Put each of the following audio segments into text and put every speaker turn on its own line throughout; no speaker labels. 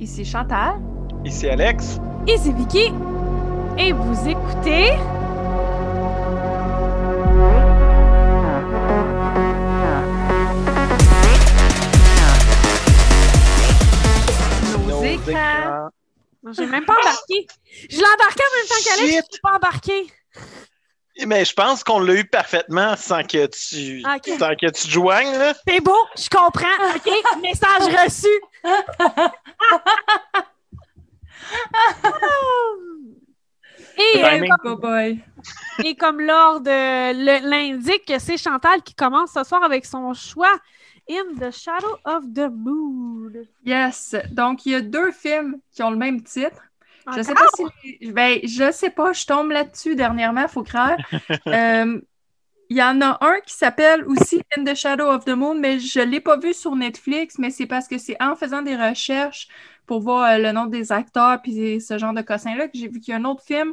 Ici Chantal.
Ici Alex.
Ici Vicky. Et vous écoutez.
Nos écrans.
Non, j'ai même pas embarqué. Je l'ai embarqué en même temps qu'Alex, je l'ai pas embarqué.
Mais je pense qu'on l'a eu parfaitement sans que tu,
Ok.
sans que tu te joignes. Là.
C'est beau, je comprends. OK, message reçu. Et, euh,
boy.
et comme l'ordre euh, le- l'indique, c'est Chantal qui commence ce soir avec son choix In the Shadow of the Moon.
Yes. Donc, il y a deux films qui ont le même titre. Je sais
Encore?
pas si. Ben, je sais pas, je tombe là-dessus dernièrement, faut croire. Euh, Il y en a un qui s'appelle aussi In the Shadow of the Moon, mais je l'ai pas vu sur Netflix, mais c'est parce que c'est en faisant des recherches pour voir euh, le nom des acteurs puis ce genre de cossin-là que j'ai vu qu'il y a un autre film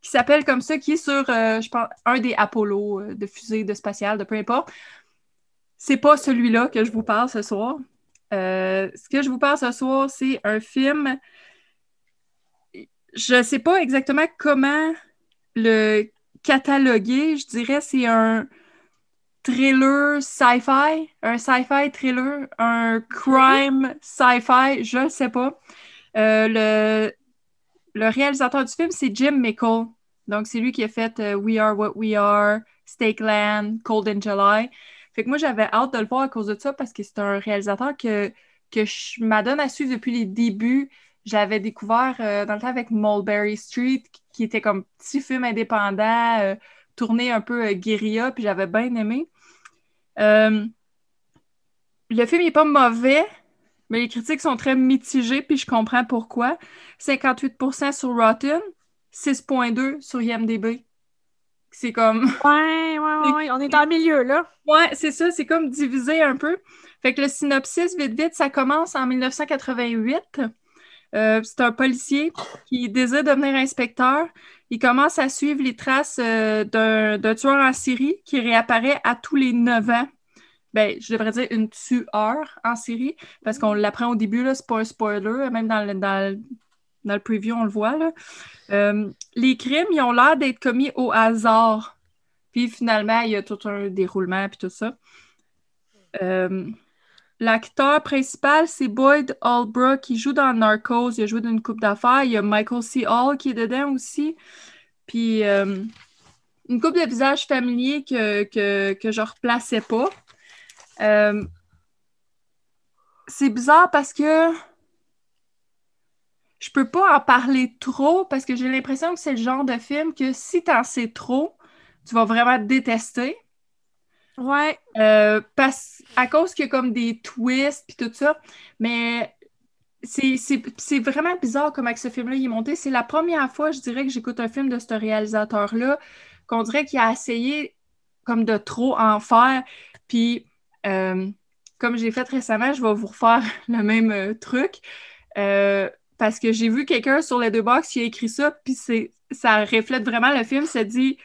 qui s'appelle comme ça, qui est sur, euh, je pense, un des Apollo euh, de fusée de spatiale, de peu importe. C'est pas celui-là que je vous parle ce soir. Ce que je vous parle ce soir, c'est un film. Je sais pas exactement comment le Je dirais c'est un thriller sci-fi, un sci-fi thriller, un crime sci-fi, je ne sais pas. Euh, le, le réalisateur du film, c'est Jim Mickle. Donc, c'est lui qui a fait euh, We Are What We Are, Stakeland, Cold in July. Fait que moi, j'avais hâte de le voir à cause de ça parce que c'est un réalisateur que, que je m'adonne à suivre depuis les débuts. J'avais découvert euh, dans le temps avec Mulberry Street, qui était comme petit film indépendant, euh, tourné un peu euh, guérilla, puis j'avais bien aimé. Euh, le film n'est pas mauvais, mais les critiques sont très mitigées, puis je comprends pourquoi. 58% sur Rotten, 6.2 sur IMDb. C'est comme...
Ouais, ouais, ouais, ouais, on est dans le milieu, là.
Ouais, c'est ça, c'est comme divisé un peu. Fait que le synopsis, vite, vite, ça commence en 1988. Euh, c'est un policier qui désire devenir inspecteur. Il commence à suivre les traces euh, d'un tueur en série qui réapparaît à tous les 9 ans. Ben, je devrais dire une tueur en série, parce qu'on l'apprend au début, c'est pas un spoiler, même dans le, dans le, dans le preview, on le voit. Là. Euh, les crimes, ils ont l'air d'être commis au hasard. Puis finalement, il y a tout un déroulement puis tout ça. L'acteur principal, c'est Boyd Albrook, qui joue dans Narcos. Il a joué dans une coupe d'affaires. Il y a Michael C. Hall qui est dedans aussi. Puis euh, une coupe de visages familiers que, que, je replaçais pas. Euh, c'est bizarre parce que je peux pas en parler trop parce que j'ai l'impression que c'est le genre de film que si t'en sais trop, tu vas vraiment détester.
Ouais.
Euh, parce, à cause qu'il y a comme des twists puis tout ça. Mais c'est vraiment bizarre comment ce film-là il est monté. C'est la première fois, je dirais, que j'écoute un film de ce réalisateur-là, qu'on dirait qu'il a essayé comme de trop en faire. Puis, euh, comme j'ai fait récemment, je vais vous refaire le même euh, truc. Parce que j'ai vu quelqu'un sur les deux box qui a écrit ça, puis ça reflète vraiment le film. Ça dit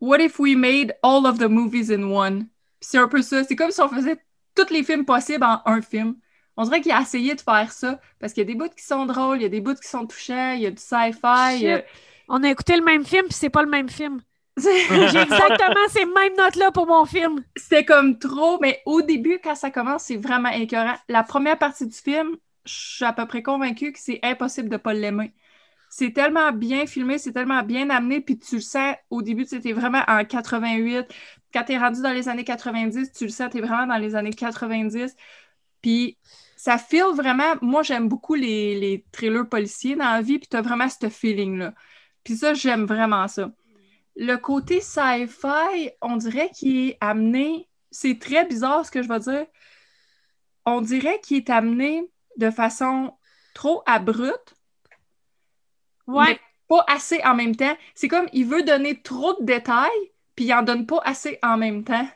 What if we made all of the movies in one? C'est un peu ça. C'est comme si on faisait tous les films possibles en un film. On dirait qu'il a essayé de faire ça parce qu'il y a des bouts qui sont drôles, il y a des bouts qui sont touchants, il y a du sci-fi. a-
On a écouté le même film, puis c'est pas le même film. J'ai exactement ces mêmes notes-là pour mon film.
C'était comme trop, mais au début, quand ça commence, c'est vraiment écœurant. La première partie du film, je suis à peu près convaincue que c'est impossible de pas l'aimer. C'est tellement bien filmé, c'est tellement bien amené, puis tu le sens au début, c'était vraiment en 88. Quand t'es rendu dans les années 90, tu le sens, t'es vraiment dans les années 90. Puis ça feel vraiment. Moi, j'aime beaucoup les, les thrillers policiers dans la vie, puis t'as vraiment ce feeling-là. Puis ça, j'aime vraiment ça. Le côté sci-fi, on dirait qu'il est amené. C'est très bizarre ce que je vais dire. On dirait qu'il est amené de façon trop abrupte,
Ouais.
mais pas assez en même temps. C'est comme il veut donner trop de détails, puis il en donne pas assez en même temps.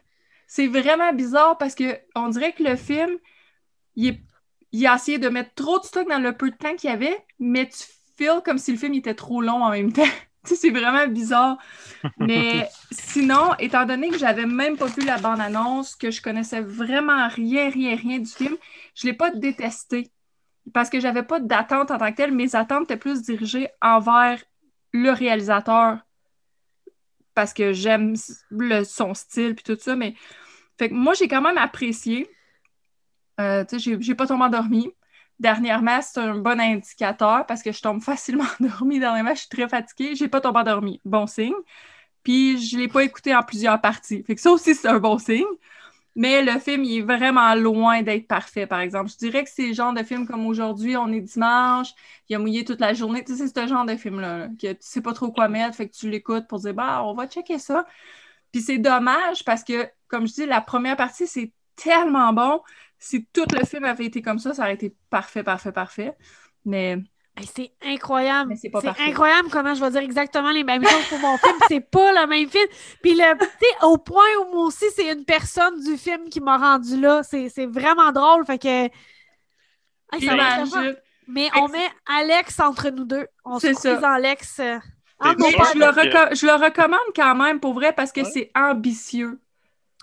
C'est vraiment bizarre parce que on dirait que le film, il, est- il a essayé de mettre trop de stock dans le peu de temps qu'il y avait, mais tu feels comme si le film était trop long en même temps. C'est vraiment bizarre. Mais sinon, étant donné que j'avais même pas vu la bande-annonce, que je connaissais vraiment rien, rien, rien du film, je l'ai pas détesté. Parce que j'avais pas d'attente en tant que telle. Mes attentes étaient plus dirigées envers le réalisateur parce que j'aime son style puis tout ça. Mais fait que moi, j'ai quand même apprécié. Euh, j'ai pas tombé endormie. Dernièrement, c'est un bon indicateur parce que je tombe facilement endormie. Dernièrement, je suis très fatiguée. J'ai pas tombé endormie. Bon signe. Puis je l'ai pas écouté en plusieurs parties. Fait que ça aussi, c'est un bon signe. Mais le film, il est vraiment loin d'être parfait, par exemple. Je dirais que c'est le genre de film comme aujourd'hui, on est dimanche, il a mouillé toute la journée. Tu sais, c'est ce genre de film-là, là, que tu sais pas trop quoi mettre, fait que tu l'écoutes pour dire, bah, on va checker ça. Puis c'est dommage parce que, comme je dis, la première partie, c'est tellement bon. Si tout le film avait été comme ça, ça aurait été parfait, parfait, parfait. Mais
Hey, c'est incroyable.
Mais c'est pas
C'est
parfait.
incroyable comment je vais dire exactement les mêmes choses pour mon film. C'est pas le même film. Puis le, tu sais, au point où moi aussi, c'est une personne du film qui m'a rendu là. C'est c'est vraiment drôle. Fait que. Hey, ça va. Mais on met Alex entre nous deux. On se
ça.
Alex. euh,
je le, reco- je le recommande quand même pour vrai parce que
Ouais.
c'est ambitieux.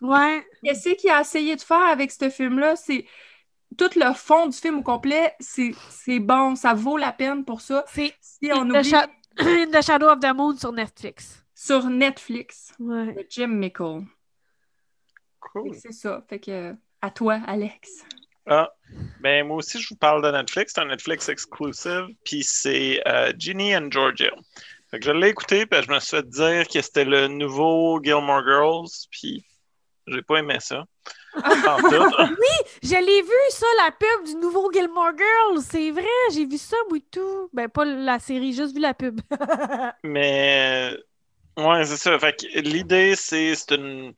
Ouais.
Qu'est-ce qu'il a essayé de faire avec ce film-là? C'est tout le fond du film au complet, c'est c'est bon, ça vaut la peine pour ça.
C'est
Si on
In, the
oublie
the Shadow of the Moon sur Netflix.
sur Netflix,
Ouais.
de Jim Mickle.
Cool.
C'est ça. Fait que à toi, Alex.
Ah, ben moi aussi, je vous parle de Netflix. C'est un Netflix exclusive, puis c'est euh, Ginny and Georgia. Fait que je l'ai écouté, puis je me suis fait dire que c'était le nouveau Gilmore Girls, puis j'ai pas aimé ça. Tout.
Je l'ai vu, ça, la pub du nouveau Gilmore Girls. C'est vrai, j'ai vu ça, et tout. Ben, pas la série, juste vu la pub.
Mais ouais, c'est ça. Fait que l'idée, c'est c'est une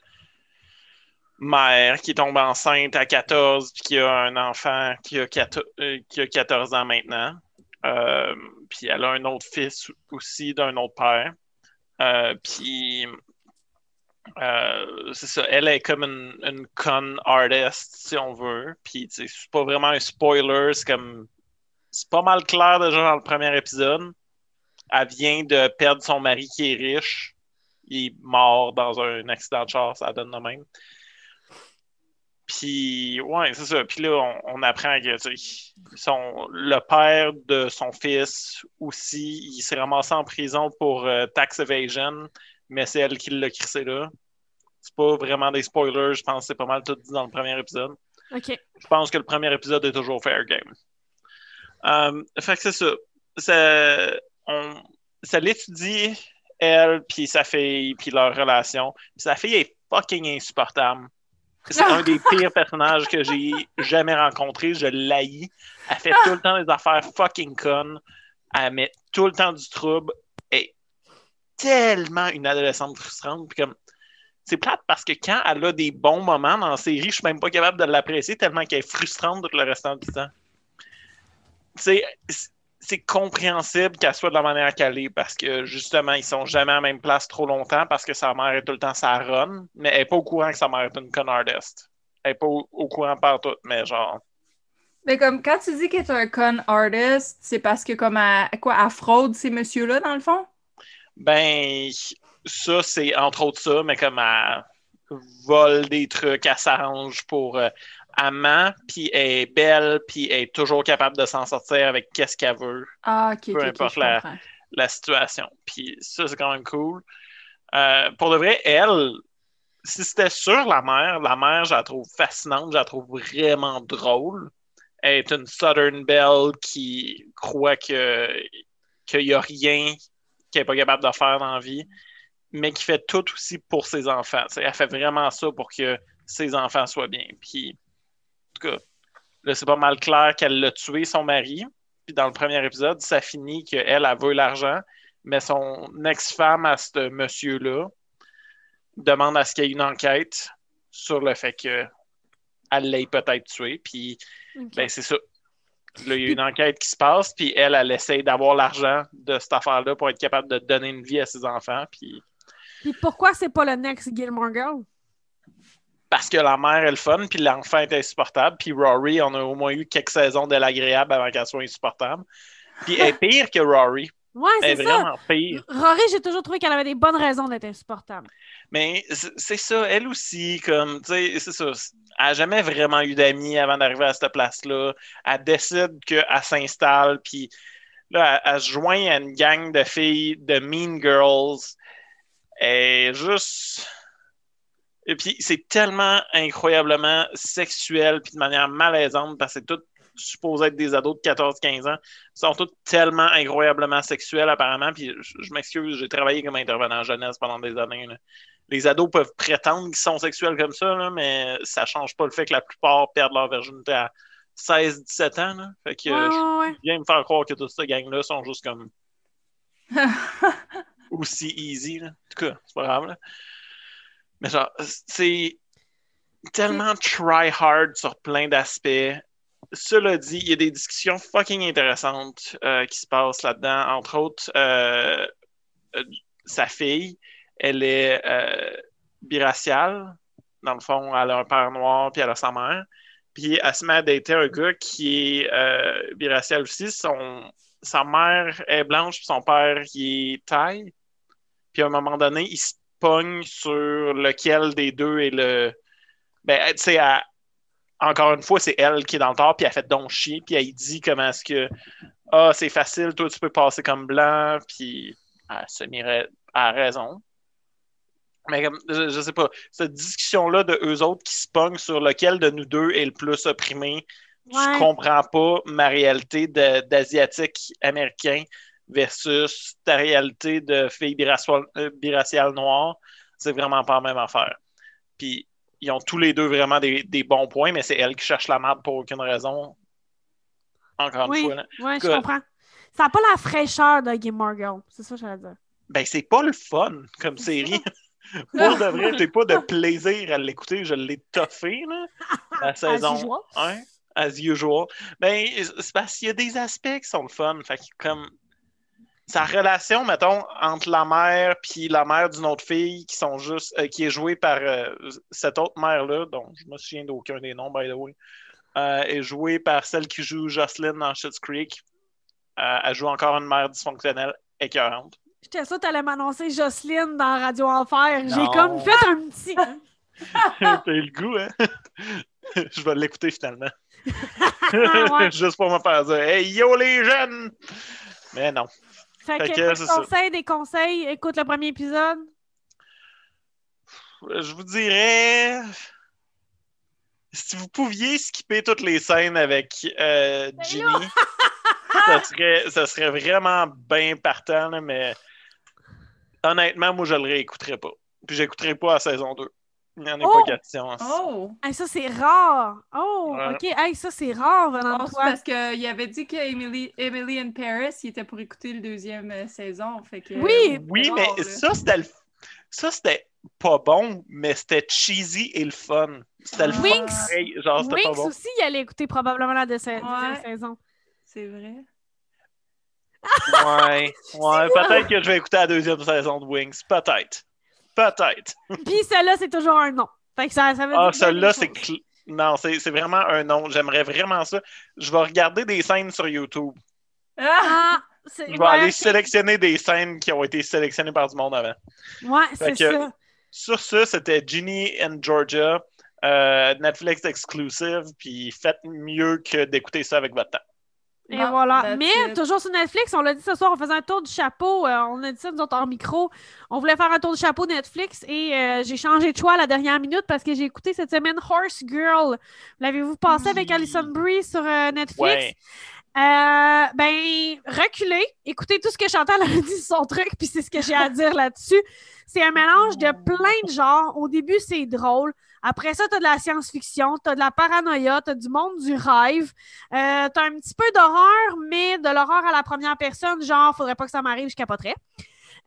mère qui tombe enceinte à 14 puis qui a un enfant qui a 14, euh, qui a 14 ans maintenant. Euh, puis elle a un autre fils aussi d'un autre père. Euh, puis euh, c'est ça, elle est comme une, con artist, si on veut. Puis c'est pas vraiment un spoiler, c'est comme. C'est pas mal clair déjà dans le premier épisode elle vient de perdre son mari qui est riche. Il est mort dans un accident de char, ça donne de même. Puis, ouais, c'est ça. Puis là, on, apprend que son, le père de son fils aussi, il s'est ramassé en prison pour euh, tax evasion, mais c'est elle qui l'a crissé là. C'est pas vraiment des spoilers, je pense que c'est pas mal tout dit dans le premier épisode je pense que le premier épisode est toujours fair game. Euh, fait que c'est ça. Ça, on, ça l'étudie, elle, puis sa fille, puis leur relation. Sa fille est fucking insupportable. C'est un des pires personnages que j'ai jamais rencontré. Je l'haïs. Elle fait tout le temps des affaires fucking connes. Elle met tout le temps du trouble. Elle est tellement une adolescente frustrante. Puis comme, c'est plate parce que quand elle a des bons moments dans la série, je suis même pas capable de l'apprécier tellement qu'elle est frustrante tout le restant du temps. C'est, c'est compréhensible qu'elle soit de la manière qu'elle est parce que justement, ils sont jamais à la même place trop longtemps parce que sa mère est tout le temps sa run, mais elle est pas au courant que sa mère est une con artist. Elle est pas au, au courant partout, mais genre.
Mais comme quand tu dis qu'elle est un con artist, c'est parce que comme elle, quoi, elle fraude ces messieurs-là, dans le fond?
Ben, ça, c'est entre autres ça, mais comme elle vole des trucs, elle s'arrange pour euh, amant, puis elle est belle, puis elle est toujours capable de s'en sortir avec qu'est-ce qu'elle veut,
Ah, ok,
Peu importe la- la situation. Puis ça, c'est quand même cool. Euh, pour de vrai, elle, si c'était sur la mère, la mère, je la trouve fascinante, je la trouve vraiment drôle. Elle est une Southern Belle qui croit que qu'il n'y a rien qu'elle n'est pas capable de faire dans la vie, mais qui fait tout aussi pour ses enfants. Elle fait vraiment ça pour que ses enfants soient bien. Puis, en tout cas, là, c'est pas mal clair qu'elle l'a tué, son mari. Puis dans le premier épisode, ça finit qu'elle, elle veut l'argent, mais son ex-femme à ce monsieur-là demande à ce qu'il y ait une enquête sur le fait qu'elle l'ait peut-être tué. Puis, ben, c'est ça. Là, il y a une enquête qui se passe, puis elle, elle essaie d'avoir l'argent de cette affaire-là pour être capable de donner une vie à ses enfants. Puis,
Puis pourquoi c'est pas le next Gilmore Girl?
parce que la mère est le fun, puis l'enfant est insupportable. Puis Rory, on a au moins eu quelques saisons de l'agréable avant qu'elle soit insupportable. Puis elle est pire que Rory.
Ouais, c'est ça.
vraiment pire.
Rory, j'ai toujours trouvé qu'elle avait des bonnes raisons d'être insupportable.
Mais c'est c'est ça, elle aussi, comme, tu sais, c'est ça. Elle n'a jamais vraiment eu d'amis avant d'arriver à cette place-là. Elle décide qu'elle s'installe, puis là, elle, elle se joint à une gang de filles de Mean Girls. Et juste. Et puis, c'est tellement incroyablement sexuel, puis de manière malaisante, parce que c'est tout supposé être des ados de 14-15 ans. Ils sont tous tellement incroyablement sexuels, apparemment. Puis, je, je m'excuse, j'ai travaillé comme intervenant jeunesse pendant des années. là. Les ados peuvent prétendre qu'ils sont sexuels comme ça, là, mais ça change pas le fait que la plupart perdent leur virginité à 16-17 ans. là. Fait que
Ouais,
je
ouais,
viens me faire croire que toute cette gang-là sont juste comme aussi easy. Là. En tout cas, c'est pas grave. là. Mais genre, c'est tellement try hard sur plein d'aspects. Cela dit, il y a des discussions fucking intéressantes euh, qui se passent là-dedans. Entre autres, euh, euh, sa fille, elle est biraciale. Dans le fond, elle a un père noir, puis elle a sa mère. Puis elle se met un gars qui est biracial aussi. Son, sa mère est blanche, puis son père, il est taille. Puis à un moment donné, il se pogne sur lequel des deux est le. Ben, tu sais, encore une fois, c'est elle qui est dans le tort, puis elle fait donc chier, puis elle dit comment est-ce que. Ah, c'est facile, toi, tu peux passer comme blanc, puis elle se mirait à raison. Mais comme, je, je sais pas, cette discussion-là de eux autres qui se pognent sur lequel de nous deux est le plus opprimé,
Ouais.
je comprends pas ma réalité d'asiatique américain versus ta réalité de fille biraciale, euh, biraciale noire. C'est vraiment pas la même affaire. Puis ils ont tous les deux vraiment des, des bons points, mais c'est elle qui cherche la merde pour aucune raison. Encore une
Oui,
fois. là.
ouais, je comprends. Ça n'a pas la fraîcheur de Gilmore Girl. C'est ça que j'allais dire.
Ben, c'est pas le fun comme série. Pour de vrai, j'ai pas de plaisir à l'écouter. Je l'ai toffé, là, la saison
usual.
1, as usual. Ben, c'est parce qu'il y a des aspects qui sont le fun. Fait que, comme, sa relation, mettons, entre la mère puis la mère d'une autre fille qui sont juste, euh, qui est jouée par euh, cette autre mère-là, dont je me souviens d'aucun des noms, by the way, euh, est jouée par celle qui joue Jocelyn dans Schitt's Creek. Elle joue encore une mère dysfonctionnelle écœurante.
J'étais sûre que tu allais m'annoncer Jocelyne dans Radio Enfer. J'ai comme fait un petit.
T'as eu le goût, hein? Je vais l'écouter finalement.
Ah, ouais.
Juste pour me faire dire Hey yo les jeunes! Mais non.
Fait
Fait
que,
que
pas de
c'est ça.
conseils, des conseils. Écoute le premier épisode.
Je vous dirais. Si vous pouviez skipper toutes les scènes avec euh,
Ben
Ginny, ça, serait, ça serait vraiment bien partant, là, mais honnêtement, moi je le réécouterais pas. Puis j'écouterais pas à saison 2. Il n'y en a
Oh!
pas question.
Oh!
Hey, ça, c'est rare. Oh,
Ouais.
OK. Hey, ça, c'est rare
Oh,
toi.
parce qu'il avait dit que Emily, Emily in Paris, il était pour écouter le deuxième euh, saison. Fait que,
Oui.
Oui,
c'est
mais
là.
ça, c'était le... ça, c'était pas bon, mais c'était cheesy et le fun. C'était le fun. Genre, pas bon.
aussi, il allait écouter probablement la deuxi- deuxième
Ouais.
saison.
C'est vrai.
Ouais, ouais. Peut-être que je vais écouter la deuxième saison de Wings. Peut-être. Peut-être.
Puis celle-là, c'est toujours un. Fait que ça, ça veut
Ah,
des
c'est. cl- Non, c'est c'est vraiment un non. J'aimerais vraiment ça. Je vais regarder des scènes sur YouTube.
Ah!
Ah, c'est
Je vais
ouais,
aller sélectionner des scènes qui ont été sélectionnées par du monde avant.
Ouais,
Fait
c'est
que-
ça.
Sur ça, c'était Ginny and Georgia, euh, Netflix exclusive, puis faites mieux que d'écouter ça avec votre temps.
Et voilà. Mais
it.
toujours sur Netflix, on l'a dit ce soir, on faisait un tour du chapeau. euh, on a dit ça, nous autres, en micro. On voulait faire un tour du chapeau Netflix et euh, j'ai changé de choix à la dernière minute parce que j'ai écouté cette semaine Horse Girl. L'avez-vous passé avec
Oui.
Alison Brie sur euh, Netflix?
Ouais.
Euh, ben, reculez, écoutez tout ce que Chantal a dit sur son truc, puis c'est ce que j'ai à dire là-dessus. C'est un mélange de plein de genres. Au début, c'est drôle. Après ça, t'as de la science-fiction, t'as de la paranoïa, t'as du monde du rêve, euh, t'as un petit peu d'horreur, mais de l'horreur à la première personne, genre, faudrait pas que ça m'arrive, je capoterais.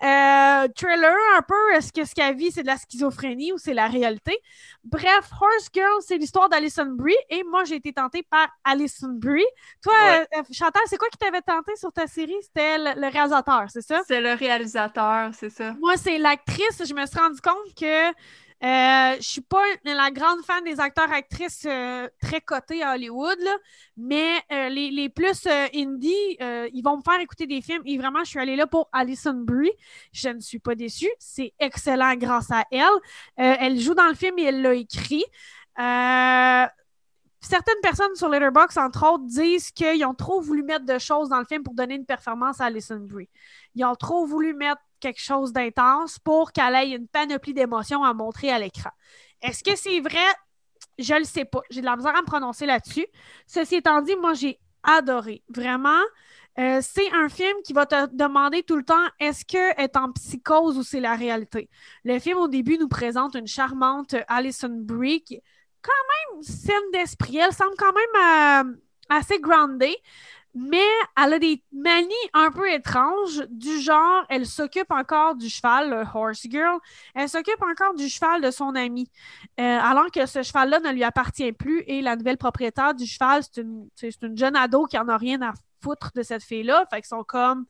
Euh, thriller, un peu, est-ce que ce qu'elle vit, c'est de la schizophrénie ou c'est la réalité? Bref, Horse Girl, c'est l'histoire d'Alison Brie et moi, j'ai été tentée par Alison Brie. Toi,
Ouais.
euh, Chantal, c'est quoi qui t'avait tenté sur ta série? C'était le, le réalisateur, c'est ça?
C'est le réalisateur, c'est ça.
Moi, c'est l'actrice. Je me suis rendu compte que Euh, je suis pas la grande fan des acteurs-actrices euh, très cotés à Hollywood, mais euh, les, les, plus euh, indie, ils vont me faire écouter des films. Et vraiment, je suis allée là pour Alison Brie. Je ne suis pas déçue. C'est excellent grâce à elle. elle joue dans le film et elle l'a écrit. Certaines personnes sur Letterboxd, entre autres, disent qu'ils ont trop voulu mettre de choses dans le film pour donner une performance à Alison Brie. Ils ont trop voulu mettre quelque chose d'intense pour qu'elle ait une panoplie d'émotions à montrer à l'écran. Est-ce que c'est vrai? Je ne le sais pas. J'ai de la misère à me prononcer là-dessus. Ceci étant dit, moi, j'ai adoré. Vraiment. Euh, c'est un film qui va te demander tout le temps est-ce qu'elle est en psychose ou c'est la réalité? Le film, au début, nous présente une charmante Alison Brie qui, quand même, saine d'esprit. Elle semble quand même euh, assez groundée mais elle a des manies un peu étranges, du genre, elle s'occupe encore du cheval, le horse girl, elle s'occupe encore du cheval de son ami, euh, alors que ce cheval-là ne lui appartient plus et la nouvelle propriétaire du cheval, c'est une, une, jeune ado qui en a rien à foutre de cette fille-là, fait qu'ils sont comme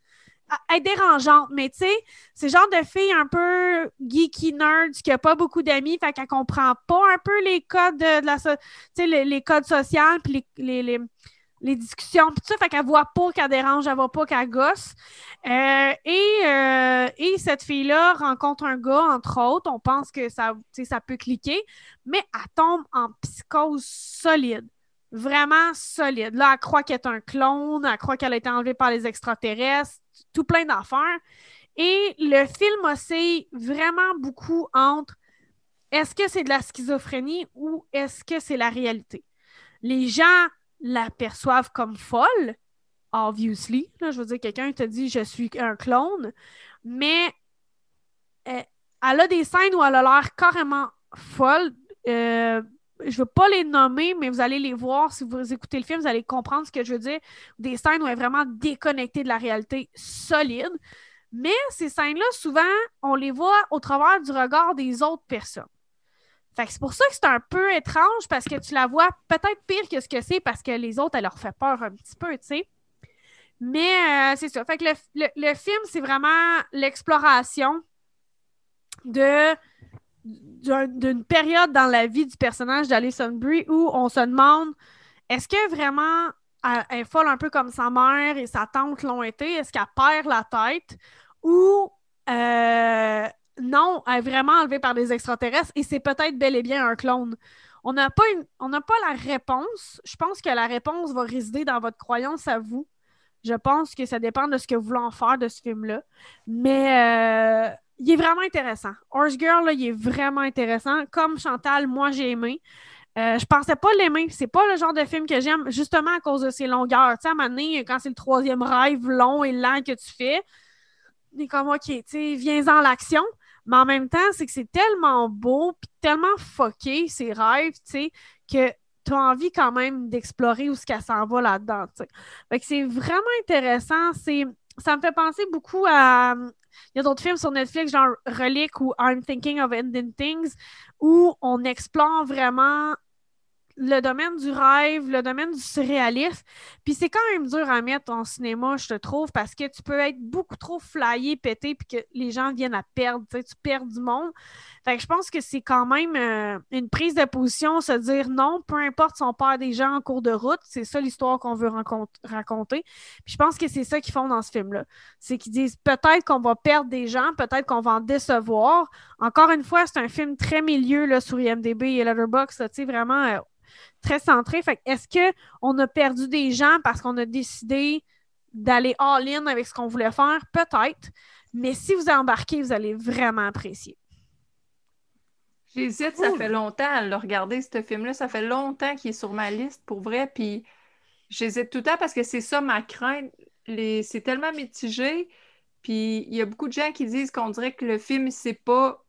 est dérangeante, mais tu sais, c'est genre de fille un peu geeky nerd qui a pas beaucoup d'amis, fait qu'elle comprend pas un peu les codes de, la, sais, les, codes sociaux puis les, les les discussions, puis tout ça, fait qu'elle voit pas qu'elle dérange, elle voit pas qu'elle gosse. Euh, et, euh, et cette fille-là rencontre un gars, entre autres, on pense que ça, ça peut cliquer, mais elle tombe en psychose solide. Vraiment solide. Là, elle croit qu'elle est un clone, elle croit qu'elle a été enlevée par les extraterrestres, tout plein d'affaires. Et le film oscille vraiment beaucoup entre est-ce que c'est de la schizophrénie ou est-ce que c'est la réalité? Les gens la perçoivent comme folle, obviously. je veux dire, quelqu'un te dit je suis un clone, mais euh, elle, a des scènes où elle a l'air carrément folle. Euh, je veux pas les nommer, mais vous allez les voir. Si vous écoutez le film, vous allez comprendre ce que je veux dire. Des scènes où elle est vraiment déconnectée de la réalité solide. Mais ces scènes-là, souvent, on les voit au travers du regard des autres personnes. Fait c'est pour ça que c'est un peu étrange parce que tu la vois peut-être pire que ce que c'est parce que les autres, elle leur fait peur un petit peu, tu sais. Mais euh, c'est ça. Fait que le, film, c'est vraiment l'exploration de d'une période dans la vie du personnage d'Alison Brie où on se demande est-ce que vraiment elle, folle un peu comme sa mère et sa tante l'ont été? Est-ce qu'elle perd la tête? Ou euh, non, elle est vraiment enlevée par des extraterrestres et c'est peut-être bel et bien un clone. On n'a pas, pas la réponse. Je pense que la réponse va résider dans votre croyance à vous. Je pense que ça dépend de ce que vous voulez en faire de ce film-là. Mais euh, il est vraiment intéressant. Horse Girl, là, il est vraiment intéressant. Comme Chantal, moi, j'ai aimé. Euh, je pensais pas l'aimer. C'est pas le genre de film que j'aime, justement à cause de ses longueurs. Tu sais, à un moment donné, quand c'est le troisième rêve long et lent que tu fais, est comme, OK, tu sais, viens-en l'action. Mais en même temps, c'est que c'est tellement beau, puis tellement fucké, ces rêves, tu sais, que tu as envie quand même d'explorer où ce qu'elle s'en va là-dedans. Fait que c'est vraiment intéressant. C'est... Ça me fait penser beaucoup à... Il y a d'autres films sur Netflix, genre Relic ou I'm Thinking of Ending Things, où on explore vraiment le domaine du rêve, le domaine du surréalisme. Puis c'est quand même dur à mettre en cinéma, je te trouve, parce que tu peux être beaucoup trop flyé, pété, puis que les gens viennent à perdre, tu perds du monde. Fait que je pense que c'est quand même euh, une prise de position, se dire non, peu importe si on perd des gens en cours de route, c'est ça l'histoire qu'on veut raconter. Puis je pense que c'est ça qu'ils font dans ce film-là. C'est qu'ils disent peut-être qu'on va perdre des gens, peut-être qu'on va en décevoir. Encore une fois, c'est un film très milieu là, sur IMDb et Letterboxd, tu sais, vraiment... Euh, très centré. Fait est-ce qu'on a perdu des gens parce qu'on a décidé d'aller all-in avec ce qu'on voulait faire? Peut-être. Mais si vous embarquez, vous allez vraiment apprécier.
J'hésite, ça fait longtemps à le regarder, ce film-là. Ça fait longtemps qu'il est sur ma liste, pour vrai. Puis j'hésite tout le temps parce que c'est ça ma crainte. Les... C'est tellement mitigé. Puis il y a beaucoup de gens qui disent qu'on dirait que le film, c'est pas.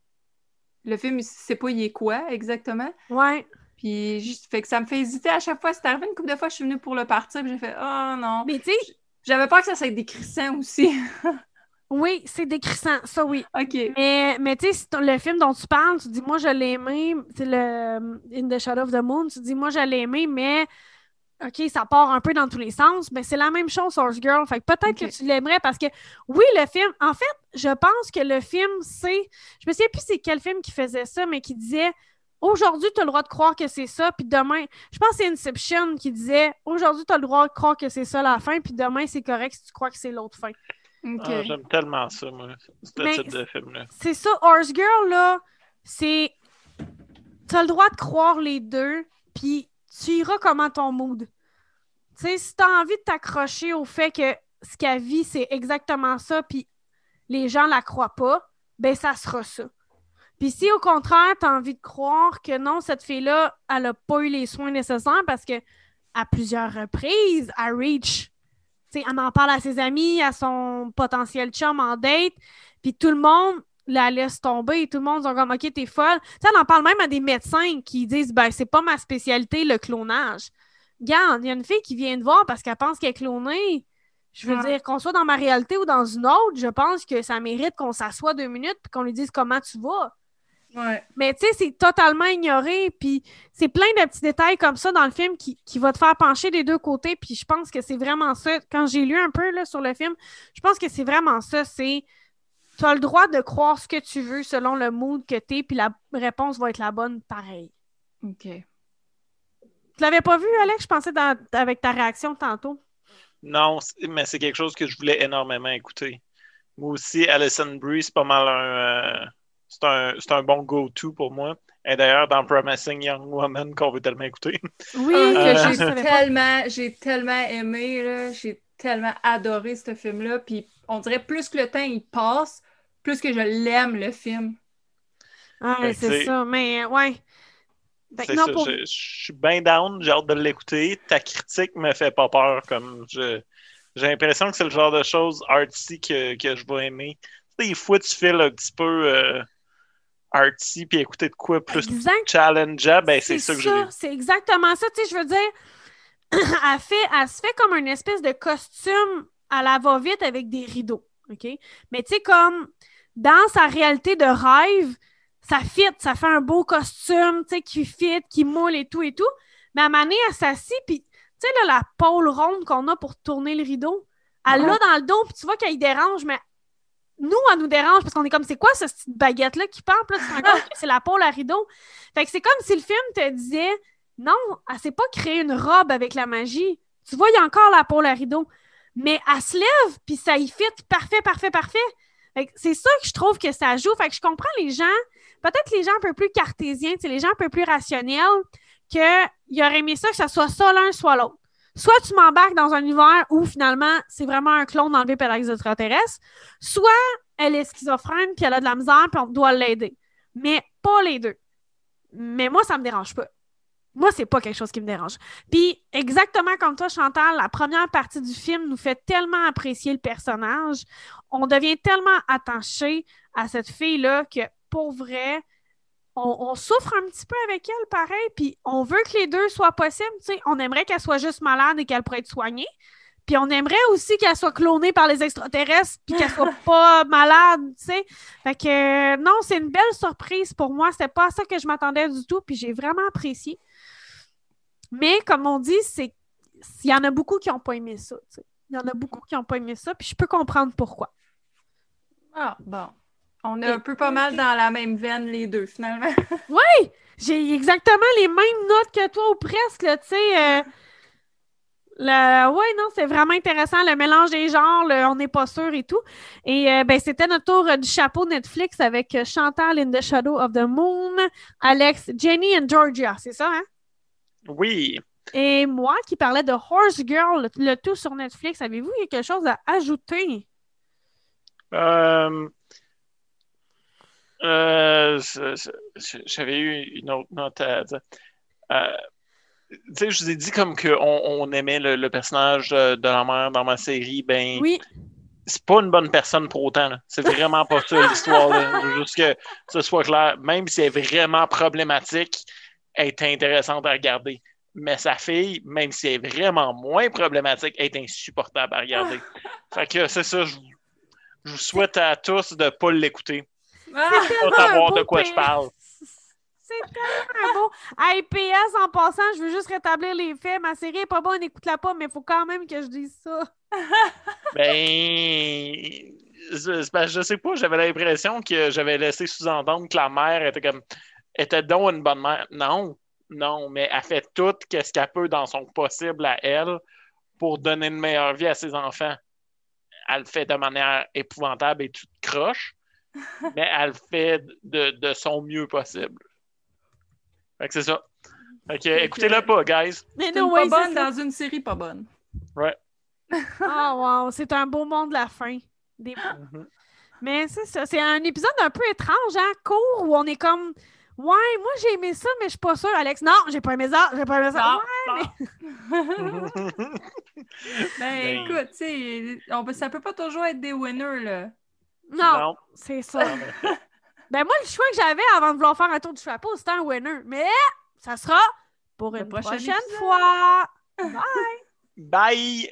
Le film, c'est pas il est quoi exactement?
Ouais.
Puis, juste, fait que ça me fait hésiter à chaque fois. C'est arrivé une couple de fois, je suis venue pour le partir, puis j'ai fait Oh non.
Mais tu sais.
J'avais peur que ça soit décrissant aussi.
oui, c'est décrissant, ça oui.
OK.
Mais, mais tu sais, le film dont tu parles, tu dis Moi, je l'ai aimé. C'est le In the Shadow of the Moon. Tu dis Moi, je l'ai aimé, mais OK, ça part un peu dans tous les sens, mais c'est la même chose, Horse Girl. Fait que peut-être que tu l'aimerais parce que, oui, le film, en fait, je pense que le film, c'est. Je me souviens plus c'est quel film qui faisait ça, mais qui disait aujourd'hui, tu as le droit de croire que c'est ça, puis demain. Je pense que c'est Inception qui disait aujourd'hui, tu as le droit de croire que c'est ça la fin, puis demain, c'est correct si tu crois que c'est l'autre fin.
OK.
Ah, J'aime tellement ça, moi, ce
Mais-
type de film-là.
C'est ça, Horse Girl, là, c'est. T'as le droit de croire les deux, puis tu iras comment ton mood? Tu sais, si t'as envie de t'accrocher au fait que ce qu'elle vit, c'est exactement ça, puis les gens la croient pas, ben ça sera ça. Puis si au contraire, t'as envie de croire que non, cette fille-là, elle a pas eu les soins nécessaires parce que à plusieurs reprises, à Reach, tu elle en parle à ses amis, à son potentiel chum en date, puis tout le monde la laisse tomber et tout le monde sont comme OK, t'es folle. Tu sais, elle en parle même à des médecins qui disent ben c'est pas ma spécialité le clonage. Regarde, il y a une fille qui vient de voir parce qu'elle pense qu'elle est clonée. Je veux
Ouais.
dire, qu'on soit dans ma réalité ou dans une autre, je pense que ça mérite qu'on s'assoie deux minutes et qu'on lui dise comment tu vas.
Ouais.
Mais tu sais, c'est totalement ignoré. Puis c'est plein de petits détails comme ça dans le film qui, qui va te faire pencher des deux côtés. Puis je pense que c'est vraiment ça. Quand j'ai lu un peu là, sur le film, je pense que c'est vraiment ça. C'est tu as le droit de croire ce que tu veux selon le mood que tu es, puis la réponse va être la bonne pareil.
OK.
Tu l'avais pas vu, Alex? Je pensais dans- avec ta réaction tantôt.
Non, mais c'est quelque chose que je voulais énormément écouter. Moi aussi, Alison Brie, c'est pas mal un. euh, c'est un, c'est un bon go-to pour moi. Et d'ailleurs, dans Promising Young Woman, qu'on veut tellement écouter.
Oui,
Un
que
Euh,
j'ai
pas.
tellement, j'ai tellement aimé, là. J'ai tellement adoré ce film-là. Puis on dirait plus que le temps il passe, plus que je l'aime, le film.
Ouais,
Ben,
c'est ça. Mais ouais. Que
C'est
non,
ça,
pour-
je, je suis bien down, j'ai hâte de l'écouter. Ta critique me fait pas peur. comme je J'ai l'impression que c'est le genre de choses artsy que, que je vais aimer. Des fois, tu files un petit peu euh, artsy puis écouter de quoi plus
Exact.
challengeant, ben c'est ça que j'ai
C'est exactement ça. Tu sais, je veux dire, elle, fait, elle se fait comme une espèce de costume à la va-vite avec des rideaux. OK? Mais tu sais, comme dans sa réalité de rêve, ça fit, ça fait un beau costume, tu sais, qui fit, qui moule et tout et tout. Mais à un moment donné, elle s'assit, puis tu sais, là, la pôle ronde qu'on a pour tourner le rideau, elle
Ouais.
l'a dans le dos, puis tu vois qu'elle dérange, mais nous, elle nous dérange parce qu'on est comme, c'est quoi cette petite baguette-là qui? Puis là, tu te rends compte que c'est la pôle à rideau. Fait que c'est comme si le film te disait, non, elle s'est pas créée une robe avec la magie. Tu vois, il y a encore la pôle à rideau. Mais elle se lève, puis ça y fit parfait, parfait, parfait. C'est ça que je trouve que ça joue. Fait que je comprends les gens, peut-être les gens un peu plus cartésiens, les gens un peu plus rationnels, qu'ils auraient aimé ça que ça soit ça l'un, soit l'autre. Soit tu m'embarques dans un univers où finalement c'est vraiment un clone enlevé par les extraterrestres, soit elle est schizophrène puis elle a de la misère puis on doit l'aider. Mais pas les deux. Mais moi, ça me dérange pas. Moi, c'est pas quelque chose qui me dérange. Puis, exactement comme toi, Chantal, la première partie du film nous fait tellement apprécier le personnage. On devient tellement attaché à cette fille-là que, pour vrai, on, souffre un petit peu avec elle, pareil. Puis, on veut que les deux soient possibles. On aimerait qu'elle soit juste malade et qu'elle pourrait être soignée. Puis, on aimerait aussi qu'elle soit clonée par les extraterrestres puis qu'elle soit pas malade, tu sais. Fait que, euh, non, c'est une belle surprise pour moi. C'était pas à ça que je m'attendais du tout. Puis, j'ai vraiment apprécié. Mais comme on dit, c'est il y en a beaucoup qui n'ont pas aimé ça. Il y en a beaucoup qui n'ont pas aimé ça, puis je peux comprendre pourquoi.
Ah, bon. On est un peu pas mal dans la même veine, les deux, finalement.
J'ai exactement les mêmes notes que toi, ou presque, tu sais. euh, le- Ouais, non, c'est vraiment intéressant. Le mélange des genres, le- on n'est pas sûr et tout. Et euh, ben, c'était notre tour euh, du chapeau Netflix avec euh, Chantal in the Shadow of the Moon, Alex, Jenny and Georgia, c'est ça, hein?
Oui.
Et moi qui parlais de Horse Girl, le, le tout sur Netflix, avez-vous quelque chose à ajouter?
Euh, J'avais eu une autre note à dire. Tu sais, je vous ai dit comme qu'on on aimait le, le personnage de, la mère dans ma série. Ben,
Oui,
c'est pas une bonne personne pour autant. C'est vraiment pas ça l'histoire. là. Je veux Juste que ce soit clair. Même si elle est vraiment problématique, elle est intéressante à regarder. Mais sa fille, même si elle est vraiment moins problématique, elle est insupportable à regarder. fait que c'est ça, je, je vous souhaite à tous de ne pas l'écouter.
Ah!
Un
savoir de quoi je parle.
C'est tellement beau. Hey, PS, en passant, je veux juste rétablir les faits. Ma série est pas bonne, écoute-la pas, mais il faut quand même que je dise ça.
Ben, je sais pas, j'avais l'impression que j'avais laissé sous-entendre que la mère était comme était donc une bonne mère. Non, non, mais elle fait tout ce qu'elle peut dans son possible à elle pour donner une meilleure vie à ses enfants. Elle le fait de manière épouvantable et toute croche, mais elle le fait de, de son mieux possible. Fait que c'est ça. Fait que écoutez-le pas, guys.
Mais
C'est
non, ouais,
pas bonne
ça.
dans une série pas bonne.
Ouais.
Ah, wow, c'est un beau monde la fin. Des-
Mhm.
Mais c'est ça, c'est un épisode un peu étrange, hein, court, où on est comme, ouais, moi j'ai aimé ça, mais je suis pas sûre, Alex. Non, j'ai pas aimé ça, j'ai pas aimé ça.
Non,
Ouais,
non. Ben,
Ben-
écoute, tu sais, on peut- ça peut pas toujours être des winners, là.
non,
Non.
c'est ça. Ben moi, le choix que j'avais avant de vouloir faire un tour du chapeau, c'était un winner. Mais ça sera pour
Le
une
prochain
prochaine
épisode.
fois.
Bye!
Bye!